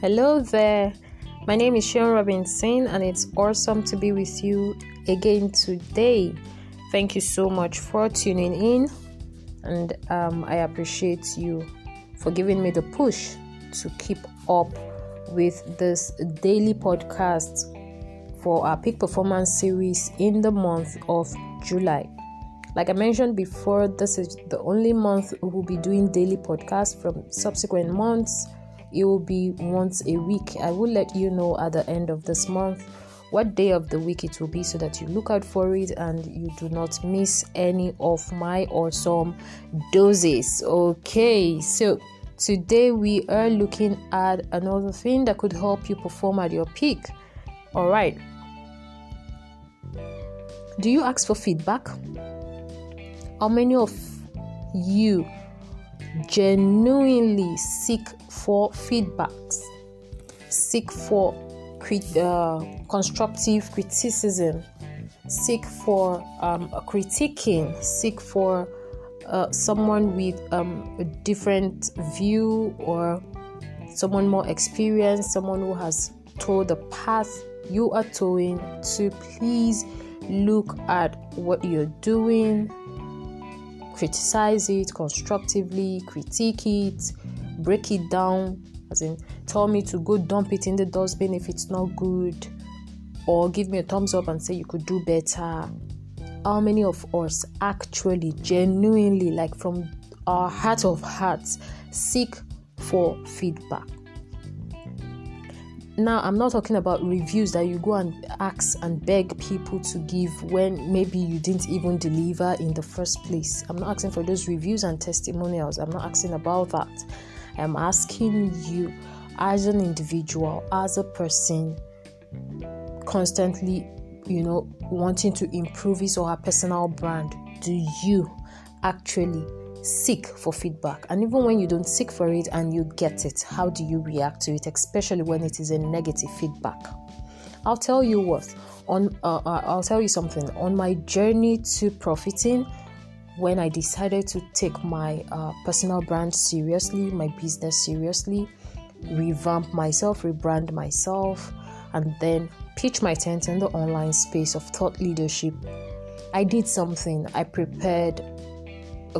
Hello there. My name is Sean Robinson, and it's awesome to be with you again today. Thank you so much for tuning in, and um, I appreciate you for giving me the push to keep up with this daily podcast for our peak performance series in the month of July. Like I mentioned before, this is the only month we will be doing daily podcasts from subsequent months it will be once a week. I will let you know at the end of this month what day of the week it will be so that you look out for it and you do not miss any of my awesome doses. Okay, so today we are looking at another thing that could help you perform at your peak. All right. Do you ask for feedback? How many of you genuinely seek for feedbacks, seek for uh, constructive criticism, seek for um, critiquing, seek for uh, someone with um, a different view or someone more experienced, someone who has told the path you are towing to please look at what you're doing, criticize it constructively, critique it, break it down, as in tell me to go dump it in the dustbin if it's not good, or give me a thumbs up and say you could do better. How many of us actually, genuinely, like from our heart of hearts, seek for feedback? Now, I'm not talking about reviews that you go and ask and beg people to give when maybe you didn't even deliver in the first place. I'm not asking for those reviews and testimonials. I'm not asking about that. I'm asking you as an individual, as a person, constantly, you know, wanting to improve his or her personal brand. Do you actually seek for feedback. And even when you don't seek for it and you get it how do you react to it especially when it is a negative feedback? I'll tell you what on uh, uh, i'll tell you something. On my journey to profiting when i decided to take my uh, personal brand seriously my business seriously revamp myself rebrand myself and then pitch my tent in the online space of thought leadership i did something. I prepared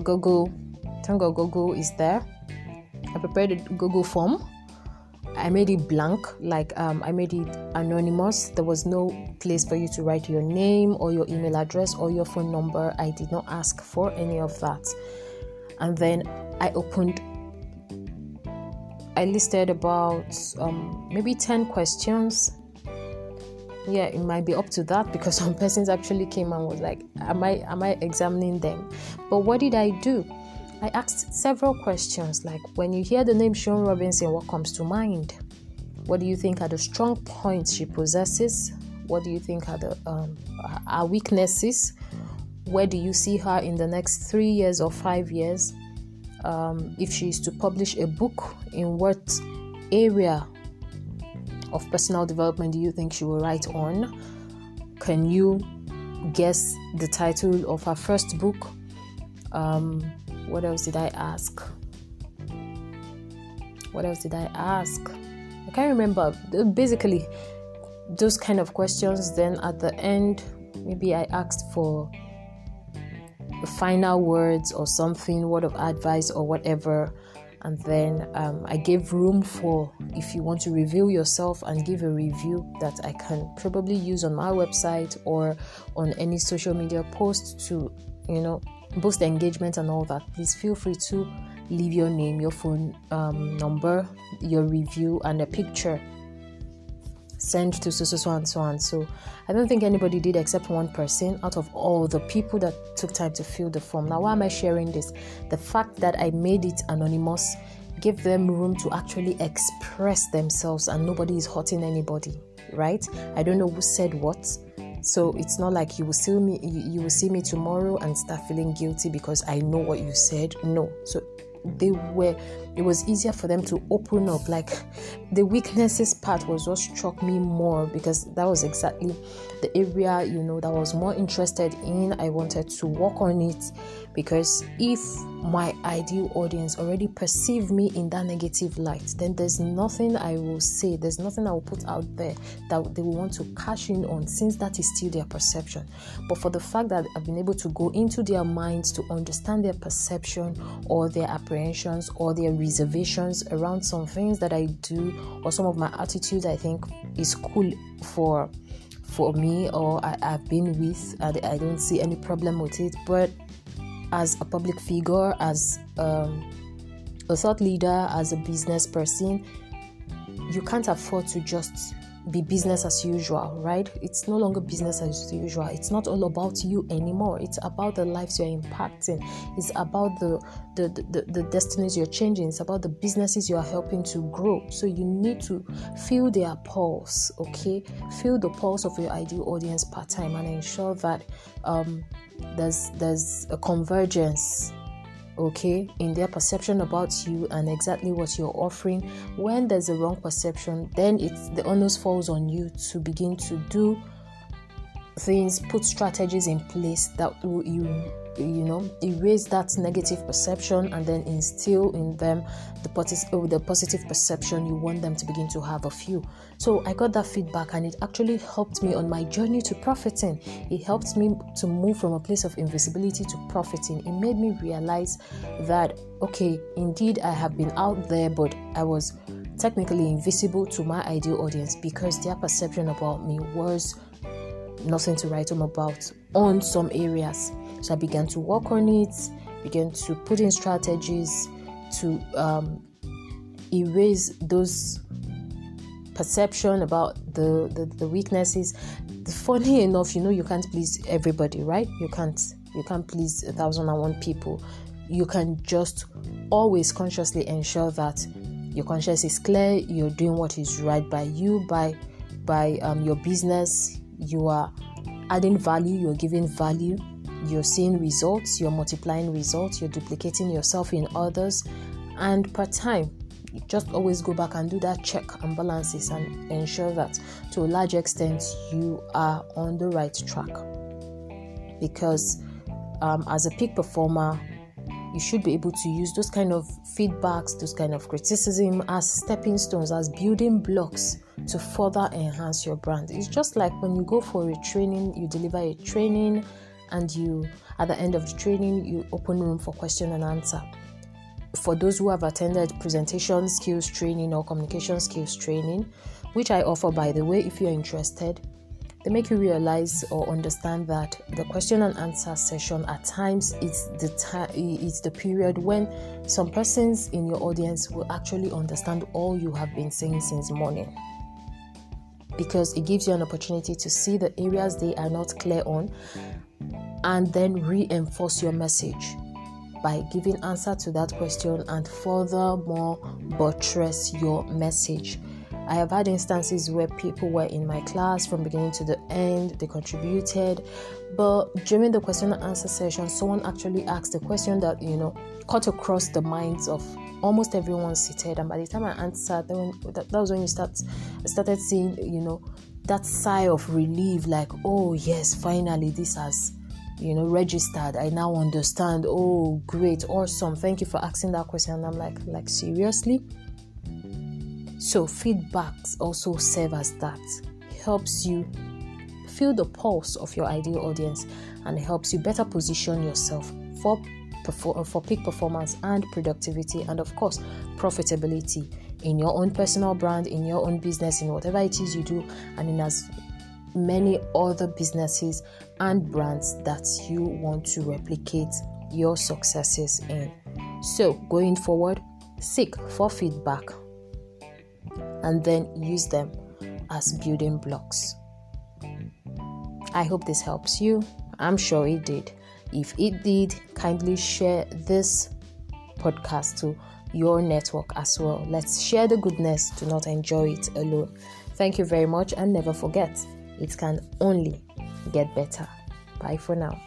Google, Tango Google is there. I prepared a Google form. I made it blank, like um, I made it anonymous. There was no place for you to write your name or your email address or your phone number. I did not ask for any of that. And then I opened, I listed about um, maybe 10 questions yeah it might be up to that because some persons actually came and was like am i am i examining them? But what did i do? I asked several questions like when you hear the name sean robinson what comes to mind? What do you think are the strong points she possesses? What do you think are the um, our weaknesses? Where do you see her in the next three years or five years? Um, if she is to publish a book in what area of personal development do you think she will write on? Can you guess the title of her first book? Um, what else did I ask? What else did I ask? I can't remember. Basically, those kind of questions. Then at the end, maybe I asked for final words or something, word of advice or whatever and then um, I gave room for if you want to reveal yourself and give a review that I can probably use on my website or on any social media post to, you know, boost engagement and all that. Please feel free to leave your name, your phone um, number, your review, and a picture send to so so so and so and so. I don't think anybody did except one person out of all the people that took time to fill the form. Now, why am I sharing this? The fact that I made it anonymous gave them room to actually express themselves and nobody is hurting anybody, right? I don't know who said what. So it's not like you will see me you will see me tomorrow and start feeling guilty because I know what you said. No. So they were it was easier for them to open up. Like the weaknesses part was what struck me more because that was exactly the area you know that was more interested in. I wanted to work on it because if my ideal audience already perceive me in that negative light then there's nothing i will say there's nothing i will put out there that they will want to cash in on since that is still their perception but for the fact that i've been able to go into their minds to understand their perception or their apprehensions or their reservations around some things that i do or some of my attitudes i think is cool for for me or I, have been with and I don't see any problem with it. But as a public figure, as um, a thought leader, as a business person, you can't afford to just be business as usual, right? It's no longer business as usual. It's not all about you anymore. It's about the lives you're impacting. It's about the the, the, the destinies you're changing. It's about the businesses you are helping to grow. So you need to feel their pulse, okay? Feel the pulse of your ideal audience part time and ensure that um, there's there's a convergence okay, in their perception about you and exactly what you're offering. When there's a wrong perception, then it's the onus falls on you to begin to do things, put strategies in place that will you you know erase that negative perception and then instill in them the positive oh, the positive perception you want them to begin to have of you. So i got that feedback and it actually helped me on my journey to profiting. It helped me to move from a place of invisibility to profiting. It made me realize that okay indeed i have been out there but i was technically invisible to my ideal audience because their perception about me was nothing to write home about on some areas. So I began to work on it, began to put in strategies to um, erase those perception about the, the, the weaknesses. Funny enough, you know you can't please everybody, right? You can't you can't please a thousand and one people. You can just always consciously ensure that your conscience is clear. You're doing what is right by you, by by um, your business, you are adding value, you're giving value, you're seeing results, you're multiplying results, you're duplicating yourself in others, and per time, just always go back and do that check and balances and ensure that to a large extent you are on the right track. Because um, as a peak performer, you should be able to use those kind of feedbacks, those kind of criticism as stepping stones, as building blocks to further enhance your brand. It's just like when you go for a training, you deliver a training, and you at the end of the training you open room for question and answer. For those who have attended presentation skills training or communication skills training, which I offer by the way, if you're interested, they make you realize or understand that the question and answer session at times is the time the period when some persons in your audience will actually understand all you have been saying since morning because it gives you an opportunity to see the areas they are not clear on and then reinforce your message by giving answer to that question and furthermore buttress your message. I have had instances where people were in my class from beginning to the end, they contributed, but during the question and answer session, someone actually asked a question that you know cut across the minds of almost everyone seated. And by the time I answered, that, that was when you start started seeing you know that sigh of relief, like oh yes, finally this has you know registered i now understand oh great awesome thank you for asking that question and i'm like like seriously so, feedbacks also serve as that. helps you feel the pulse of your ideal audience and helps you better position yourself for for peak performance and productivity and of course profitability in your own personal brand in your own business in whatever it is you do and in as many other businesses and brands that you want to replicate your successes in so going forward seek for feedback and then use them as building blocks. I hope this helps you. I'm sure it did. If it did, kindly share this podcast to your network as well. Let's share the goodness, do not enjoy it alone. Thank you very much, and never forget, it can only get better. Bye for now.